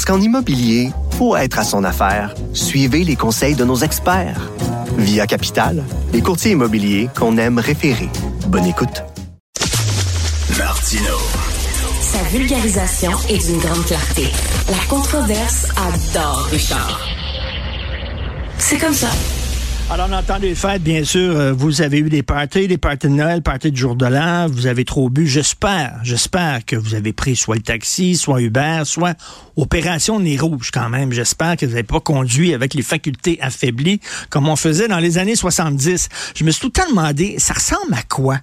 Parce qu'en immobilier, pour être à son affaire, suivez les conseils de nos experts. Via Capital, les courtiers immobiliers qu'on aime référer. Bonne écoute. Martino. Sa vulgarisation est d'une grande clarté. La controverse adore Richard. C'est comme ça. Alors, on entend des fêtes, bien sûr. euh, Vous avez eu des parties, des parties de Noël, parties de jour de l'an. Vous avez trop bu. J'espère, j'espère que vous avez pris soit le taxi, soit Uber, soit Opération Nez Rouge quand même. J'espère que vous n'avez pas conduit avec les facultés affaiblies comme on faisait dans les années 70. Je me suis tout le temps demandé, ça ressemble à quoi?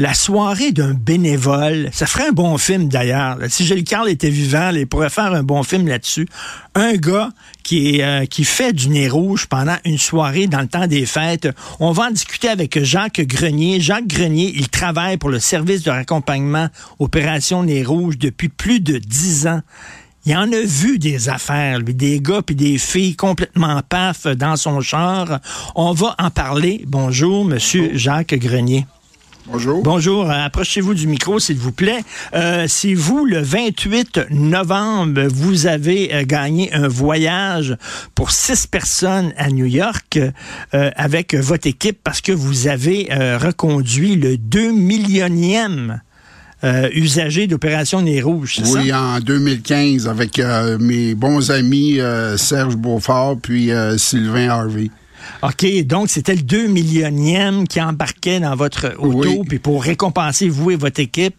La soirée d'un bénévole, ça ferait un bon film d'ailleurs. Si Gilles Carl était vivant, là, il pourrait faire un bon film là-dessus. Un gars qui, est, euh, qui fait du nez rouge pendant une soirée dans le temps des fêtes. On va en discuter avec Jacques Grenier. Jacques Grenier, il travaille pour le service de raccompagnement Opération Nez Rouge depuis plus de dix ans. Il en a vu des affaires, lui, des gars puis des filles complètement paf dans son char. On va en parler. Bonjour, Monsieur Jacques Grenier. Bonjour. Bonjour, approchez-vous du micro, s'il vous plaît. Euh, si vous, le 28 novembre, vous avez euh, gagné un voyage pour six personnes à New York euh, avec votre équipe parce que vous avez euh, reconduit le 2 millionième euh, usager d'Opération Nez Rouge, c'est Oui, ça? en 2015, avec euh, mes bons amis euh, Serge Beaufort puis Sylvain Harvey. OK, donc c'était le 2 millionième qui embarquait dans votre auto, Oui. puis pour récompenser vous et votre équipe,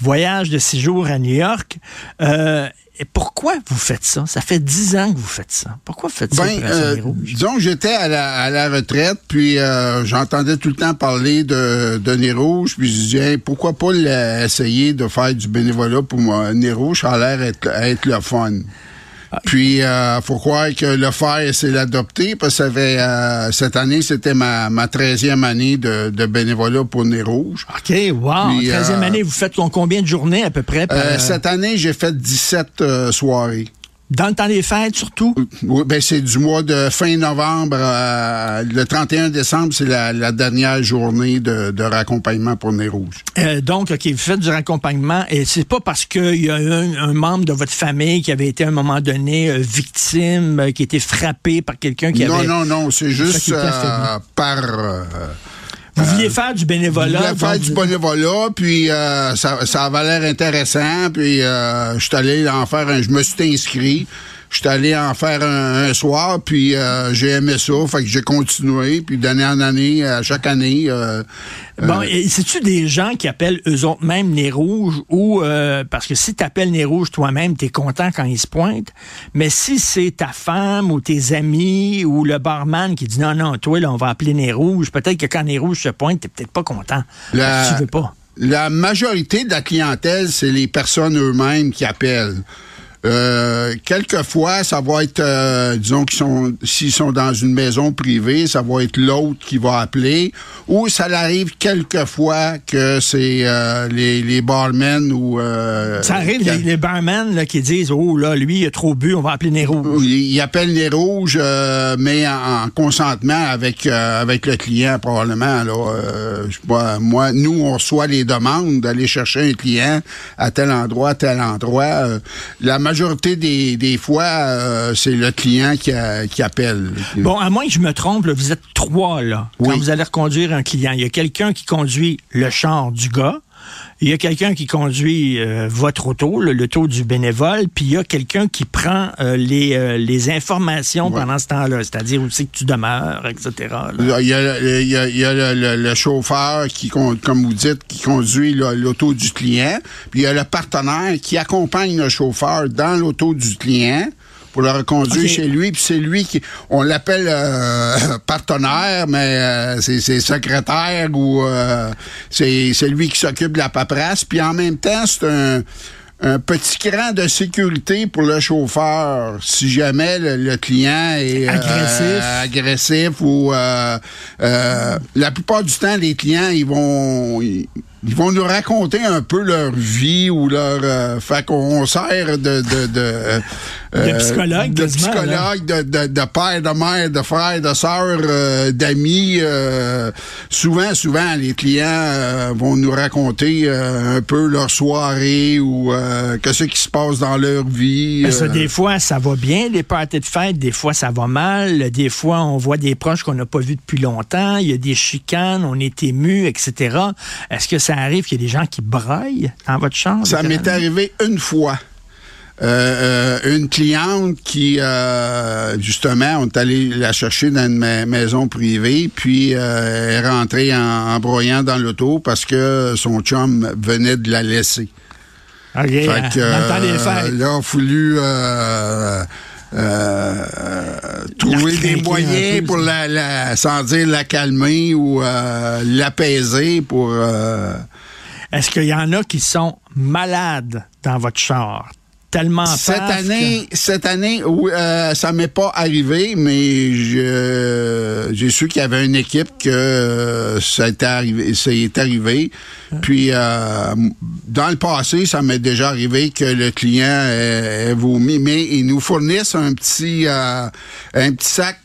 voyage de six jours à New York. Euh, et pourquoi vous faites ça? Ça fait dix ans que vous faites ça. Pourquoi vous faites ça, Ben, Opération euh, disons que j'étais à la, à la retraite, puis euh, j'entendais tout le temps parler de, de Nez Rouge, puis je disais, hey, pourquoi pas essayer de faire du bénévolat pour moi? Nez Rouge, ça a l'air être, être le fun. Puis, euh, faut croire que le faire, c'est l'adopter, parce que ça fait, euh, cette année, c'était ma, ma 13e année de, de bénévolat pour Nez Rouge. OK, wow. Puis, 13e euh, année, vous faites combien de journées à peu près? par- Euh, cette année, j'ai fait 17 euh, soirées. Dans le temps des fêtes, surtout? Oui, ben c'est du mois de fin novembre. euh, le 31 décembre, c'est la, la dernière journée de, de raccompagnement pour Nez Rouge. Euh, donc, OK, vous faites du raccompagnement et c'est pas parce qu'il y a un, un membre de votre famille qui avait été à un moment donné euh, victime, euh, qui a été frappé par quelqu'un qui Non, avait... non, non, c'est juste euh, par... euh, Vous vouliez faire du je bénévolat. voulais faire donc du bénévolat, puis euh, ça, ça avait l'air intéressant, puis euh, je suis allé en faire un... Je me suis inscrit. Je suis allé en faire un, un soir, puis euh, j'ai aimé ça, fait que j'ai continué, puis d'année en année, à chaque année... euh, Bon, c'est-tu des gens qui appellent eux autres même Nez Rouge ou euh, parce que si tu appelles Nez Rouge toi-même, t'es content quand ils se pointent, mais si c'est ta femme ou tes amis ou le barman qui dit non, non, toi, là, on va appeler Nez Rouge, peut-être que quand Nez Rouge se pointe, t'es peut-être pas content. La- Tu veux pas. La majorité de la clientèle, c'est les personnes eux-mêmes qui appellent. Euh, quelquefois, ça va être, euh, disons qu'ils sont, s'ils sont dans une maison privée, ça va être l'autre qui va appeler. Ou ça arrive quelquefois que c'est euh, les, les barmen ou euh, Ça arrive, les, les barmen là, qui disent Oh là, lui, il a trop bu, on va appeler Nez Rouge. ils appellent les rouges, euh, mais en, en consentement avec euh, avec le client probablement. Là, Euh, je sais pas, moi, nous, on reçoit les demandes d'aller chercher un client à tel endroit, à tel endroit. La majorité des, des fois, euh, c'est le client qui, a- qui appelle. Bon, à moins que je me trompe, là, vous êtes trois, là. Quand vous allez reconduire un client, il y a quelqu'un qui conduit le char du gars. Il y a quelqu'un qui conduit euh, votre auto, le, l'auto du bénévole, puis il y a quelqu'un qui prend euh, les, euh, les informations Ouais. pendant ce temps-là, c'est-à-dire où c'est que tu demeures, etc. là. Il y a, il y a- il y a le, le- le chauffeur qui, comme vous dites, qui conduit l'auto du client. Puis il y a le partenaire qui accompagne le chauffeur dans l'auto du client pour le reconduire chez lui. Puis c'est lui qui, on l'appelle euh, partenaire, mais euh, c'est secrétaire ou euh, c'est lui qui s'occupe de la paperasse. Puis en même temps, c'est un un petit cran de sécurité pour le chauffeur si jamais le, le client est euh, Agressif. agressif ou euh, euh, la plupart du temps les clients ils vont ils, ils vont nous raconter un peu leur vie ou leur euh, fait qu'on sert de de de, euh, De psychologue, de psychologue de, de, de père de mère de frère de sœur euh, d'amis euh, souvent souvent les clients euh, vont nous raconter euh, un peu leur soirée ou euh, que ce qui se passe dans leur vie euh. des fois, ça va bien, les parties de fête. Des fois, ça va mal. Des fois, on voit des proches qu'on n'a pas vus depuis longtemps. Il y a des chicanes, on est ému, etc. Est-ce que ça arrive qu'il y a des gens qui braillent dans votre chambre? Ça m'est arrivé une fois. Euh, euh, une cliente qui, euh, justement, on est allé la chercher dans une ma- maison privée, puis elle est rentrée en, en broyant dans l'auto parce que son chum venait de la laisser. OK, Fait dans que, le temps des fêtes. là, il a fallu euh, trouver des moyens pour la, la, sans dire la calmer ou euh, l'apaiser pour... euh, Est-ce qu'il y en a qui sont malades dans votre char? Tellement Cette année, cette année, oui, euh, ça m'est pas arrivé, mais j'ai su qu'il y avait une équipe que euh, ça est arrivé, ça y est arrivé. Puis euh, dans le passé, ça m'est déjà arrivé que le client ait, ait vomi, mais ils nous fournissent un petit, un petit sac.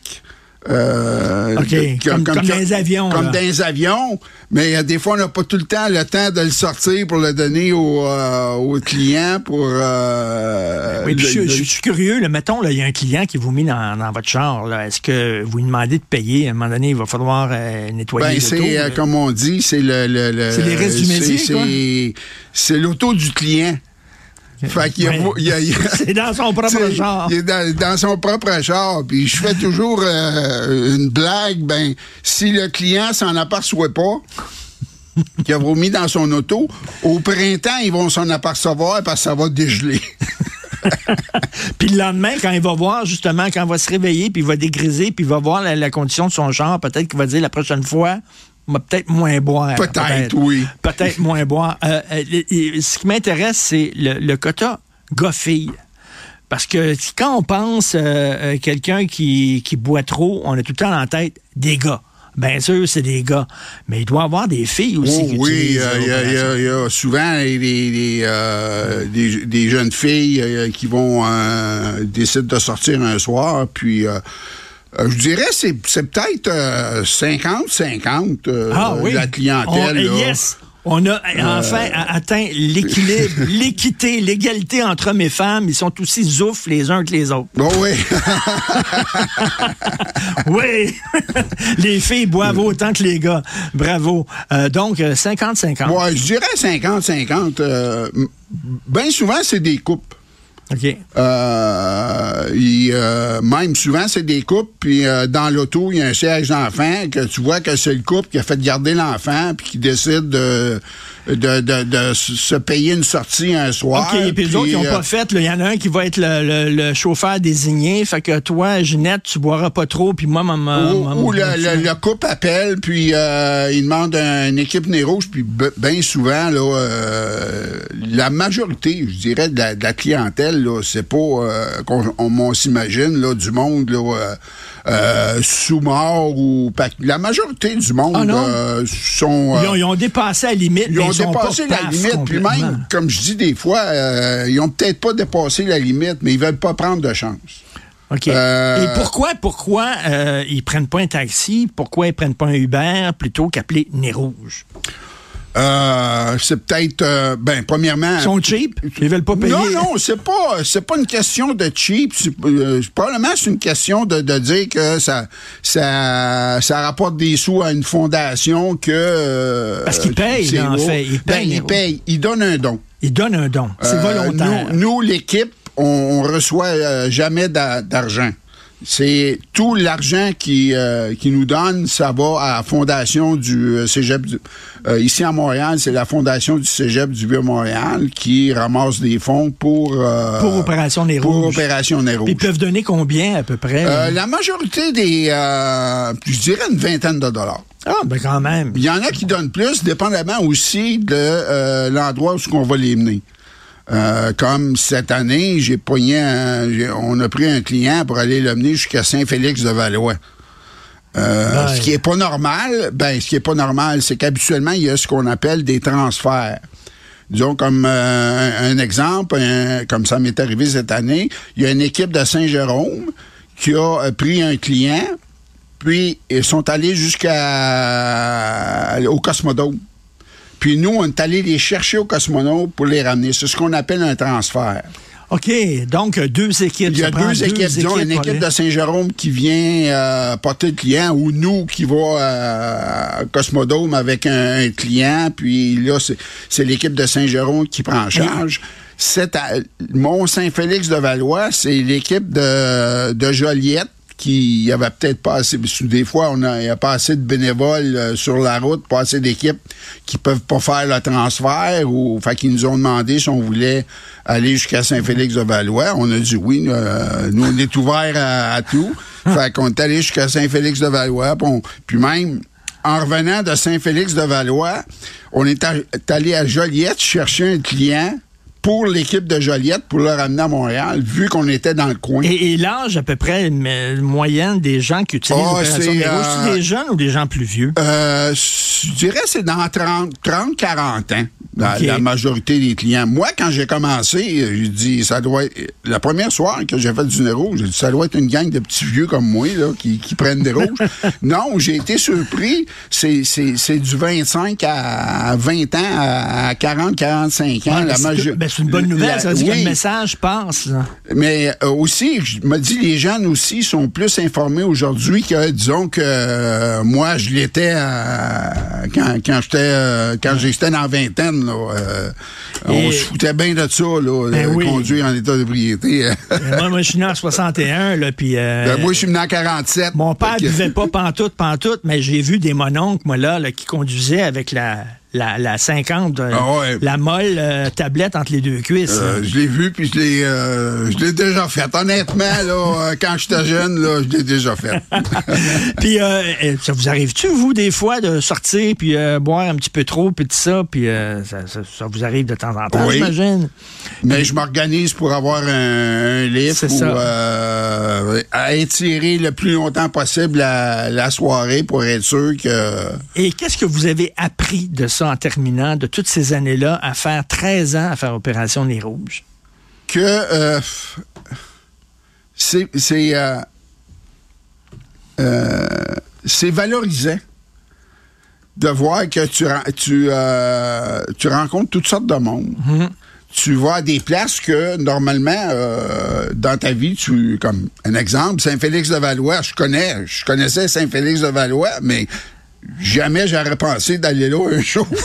Euh, de- comme- comme dans les avions, Comme là. dans les avions, mais euh, des fois, on n'a pas tout le temps le temps de le sortir pour le donner au, euh, au client pour... euh, Oui, le- je, le- je- je suis curieux. Là, mettons, là, il y a un client qui vous met dans, dans votre char. Est-ce que vous lui demandez de payer? À un moment donné, il va falloir euh, nettoyer Ben, c'est, comme on dit, c'est le... le, C'est les restes du métier, C'est l'auto du client. Fait qu'il C'est dans son propre char. Il est dans, dans son propre char. Puis je fais toujours euh, une blague. Ben, si le client s'en aperçoit pas, qu'il a vomi dans son auto, au printemps, ils vont s'en apercevoir parce que ça va dégeler. Puis le lendemain, quand il va voir, justement, quand il va se réveiller, puis il va dégriser, puis il va voir la, la condition de son char, peut-être qu'il va dire la prochaine fois, va peut-être moins boire. Peut-être, oui. Peut-être moins boire. Euh, euh, et- et ce qui m'intéresse, c'est le, le quota gars-fille. Parce que quand on pense euh, quelqu'un qui, qui boit trop, on a tout le temps en tête des gars. Bien sûr, c'est des gars. Mais il doit y avoir des filles aussi Oh, oui, euh, il y, a- y y souvent des, des, euh, des- des jeunes filles euh, qui vont décident de sortir un soir, puis euh, euh, je dirais c'est c'est peut-être euh, 50-50 euh, Ah oui. la clientèle. On- là. yes. On a enfin atteint l'équilibre, l'équité, l'égalité entre hommes et femmes. Ils sont aussi zoufs les uns que les autres. Bon, oui. Oui! les filles boivent autant que les gars. Bravo. Euh, donc, euh, 50-50. Ouais, je dirais 50-50. euh, m- Bien souvent, c'est des coupes. OK. Euh, euh, même souvent, c'est des couples, puis euh, dans l'auto, il y a un siège d'enfant, que tu vois que c'est le couple qui a fait garder l'enfant, puis qui décide de, de, de, de se payer une sortie un soir. OK, puis les autres, ils n'ont pas fait. Il y en a un qui va être le, le- le chauffeur désigné. Fait que toi, Ginette, tu boiras pas trop. Puis moi, maman. Ou, ou le, le, le couple appelle, puis euh, il demande un- une équipe nez rouge, puis bien souvent, là, la majorité, je dirais, de la, de la clientèle, là, c'est pas euh, qu'on on, on s'imagine là, du monde là, euh, euh, sous-mort ou pas. La majorité du monde Ah sont. Ils ont, ils ont dépassé la limite. ils ont dépassé pas la limite, puis même, comme je dis des fois, ils ont peut-être pas dépassé la limite, mais ils veulent pas prendre de chance. OK. Euh, Et pourquoi, pourquoi euh, ils prennent pas un taxi? Pourquoi ils prennent pas un Uber plutôt qu'appeler Nez Rouge? Euh, c'est peut-être, euh, ben, premièrement. Ils sont cheap? Ils veulent pas payer? Non, non, c'est pas, c'est pas une question de cheap. Euh, probablement, c'est une question de, de dire que ça, ça, ça rapporte des sous à une fondation que. euh, Parce qu'ils payent, en fait. Ils Ben, payent. ils payent. Ils donnent un don. Ils donnent un don. C'est Euh, volontaire. Nous, nous, l'équipe, on, on reçoit jamais d'a- d'argent. C'est tout l'argent qui, euh, qui nous donne, ça va à la fondation du euh, Cégep. du- euh, ici à Montréal, c'est la fondation du Cégep du Vieux-Montréal qui ramasse des fonds pour... euh, Pour Opération Nez Pour Rouge. Opération Nez Rouge. ils peuvent donner combien à peu près? La majorité des... je dirais une vingtaine de dollars. Ah, ben quand même. Il y en a qui donnent plus, dépendamment aussi de l'endroit où on va les mener. Euh, comme cette année, j'ai pogné un- on a pris un client pour aller l'amener jusqu'à Saint-Félix-de-Valois. Euh. Ce qui est pas normal, ben ce qui est pas normal, c'est qu'habituellement, il y a ce qu'on appelle des transferts. Disons comme euh, un, un exemple, un- comme ça m'est arrivé cette année, il y a une équipe de Saint-Jérôme qui a pris un client, puis ils sont allés jusqu'à au Cosmodome. Puis nous, on est allés les chercher au Cosmonome pour les ramener. C'est ce qu'on appelle un transfert. OK, donc euh, deux équipes. Il y a prend deux équipes, disons, une équipe de Saint-Jérôme qui vient euh, porter le client ou nous qui va euh, à Cosmodome avec un, un client, puis là, c'est- c'est l'équipe de Saint-Jérôme qui prend en charge. C'est à- Mont-Saint-Félix de Valois, c'est l'équipe de, de Joliette qui y avait peut-être pas assez, parce que des fois, on a, il y a pas assez de bénévoles euh, sur la route, pas assez d'équipes qui peuvent pas faire le transfert ou, fait qu'ils nous ont demandé si on voulait aller jusqu'à Saint-Félix-de-Valois. On a dit oui, euh, nous, on est ouvert à, à tout. fait qu'on est allé jusqu'à Saint-Félix-de-Valois, puis même, en revenant de Saint-Félix-de-Valois, on est allé à Joliette chercher un client pour l'équipe de Joliette pour le ramener à Montréal, vu qu'on était dans le coin. Et, et l'âge à peu près euh, moyenne des gens qui utilisent Ah, l'opération c'est, des c'est euh, des jeunes ou des gens plus vieux? Euh, je dirais que c'est dans 30, 30 40 ans, la, majorité des clients. Moi, quand j'ai commencé, euh, j'ai dit, ça doit être... La première soirée que j'ai fait du nez rouge, j'ai dit, ça doit être une gang de petits vieux comme moi, là, qui, qui prennent des rouges. non, j'ai été surpris. C'est, c'est, c'est du 25 à 20 ans à 40, 45 ans. Ouais, la ben, c'est ben, une bonne nouvelle, la- ça veut dire que oui. le message passe. Mais euh, aussi, je me dis, les jeunes aussi sont plus informés aujourd'hui que, disons que euh, moi, je l'étais à- quand, quand j'étais euh, quand j'étais dans la vingtaine. Là, euh, On se foutait bien de ça, là, Ben euh, oui. conduire en état d'ébriété. Euh, moi, moi, je suis né en 61, là, puis... euh, Ben, moi, je suis venu en 47. Mon père Fait que- buvait pas pantoute, pantoute, mais j'ai vu des mononcles, moi, là, là, qui conduisaient avec la, la, la 50, euh, Ah ouais. la molle euh, tablette entre les deux cuisses. Euh, je l'ai vu, puis je l'ai, euh, je l'ai déjà fait. Honnêtement, là, quand j'étais jeune, là, je l'ai déjà fait. puis euh, euh, ça vous arrive-tu, vous, des fois, de sortir puis boire un petit peu trop, puis tout ça, puis ça, ça- ça vous arrive de temps en temps, Oui. j'imagine? Mais je m'organise pour avoir un, un livre ou à étirer le plus longtemps possible la, la soirée pour être sûr que Et qu'est-ce que vous avez appris de ça? En terminant, de toutes ces années-là, à faire 13 ans à faire Opération Nez Rouge? que euh, c'est c'est euh, euh, c'est valorisant de voir que tu tu euh, tu rencontres toutes sortes de monde. Tu vas à des places que normalement euh, dans ta vie tu comme un exemple Saint-Félix-de-Valois, je connais, je connaissais Saint-Félix-de-Valois, mais jamais j'aurais pensé d'aller là un jour.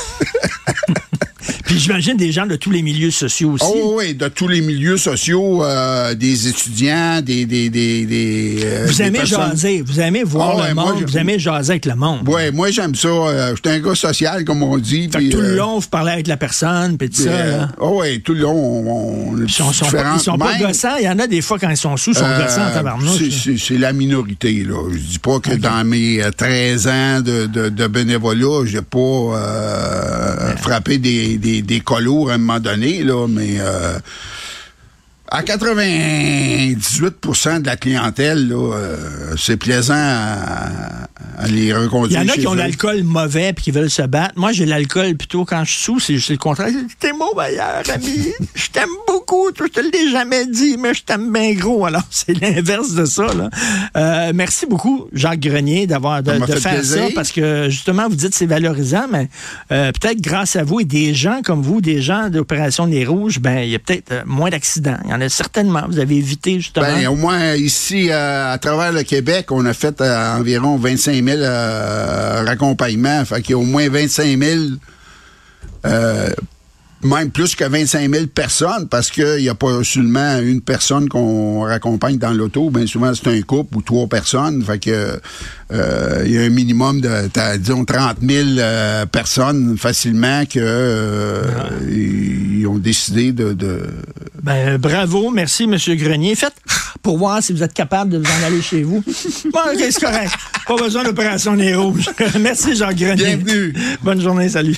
Puis j'imagine des gens de tous les milieux sociaux aussi. Oh oui, de tous les milieux sociaux, euh, des étudiants, des... des, des, des euh, vous aimez personnes- jaser, vous aimez voir Ah le monde, je- vous aimez jaser avec le monde. Ouais, moi j'aime ça. Euh, J'étais un gars social, comme on dit. Puis, tout le euh, long, vous parlez avec la personne, puis tout ça. oh ouais, tout le long, on, on Ils sont, sont pas, ils sont pas même, gossants. Il y en a des fois, quand ils sont sous, ils sont gossants tabarnouche. c'est- la minorité, là. Je dis pas que dans mes euh, 13 ans de, de, de bénévolat, j'ai pas frappé des, des, des colos à un moment donné, là, mais euh, à 98% de la clientèle, là, euh, c'est plaisant à, à les Il y reconduire. en a qui ont l'alcool mauvais puis qui veulent se battre. Moi, j'ai l'alcool plutôt quand je suis sous, c'est juste le contraire. T'es mon meilleur ami. Je t'aime beaucoup. Je te l'ai jamais dit, mais je t'aime bien gros. Alors, c'est l'inverse de ça. Là. Euh, merci beaucoup, Jacques Grenier, d'avoir de, faire plaisir. ça parce que justement, vous dites que c'est valorisant, mais euh, peut-être grâce à vous et des gens comme vous, des gens d'Opération Nez Rouges, ben il y a peut-être euh, moins d'accidents. Il y en a certainement. Vous avez évité justement. Ben, au moins ici, euh, à travers le Québec, on a fait euh, environ 25 000 euh, raccompagnements. Fait qu'il y a au moins 25 000, euh, même plus que 25 000 personnes, parce qu'il n'y a pas seulement une personne qu'on raccompagne dans l'auto. Bien souvent, c'est un couple ou trois personnes. Fait que euh, il y a un minimum de, disons, 30 000 euh, personnes facilement que euh, ils ont décidé de- de Ben, bravo, merci, M. Grenier. Faites pour voir si vous êtes capable de vous en aller chez vous. Bon, OK, c'est correct. Pas besoin d'opération nez rouge. merci, Jean Grenier. Bienvenue. Bonne journée, salut.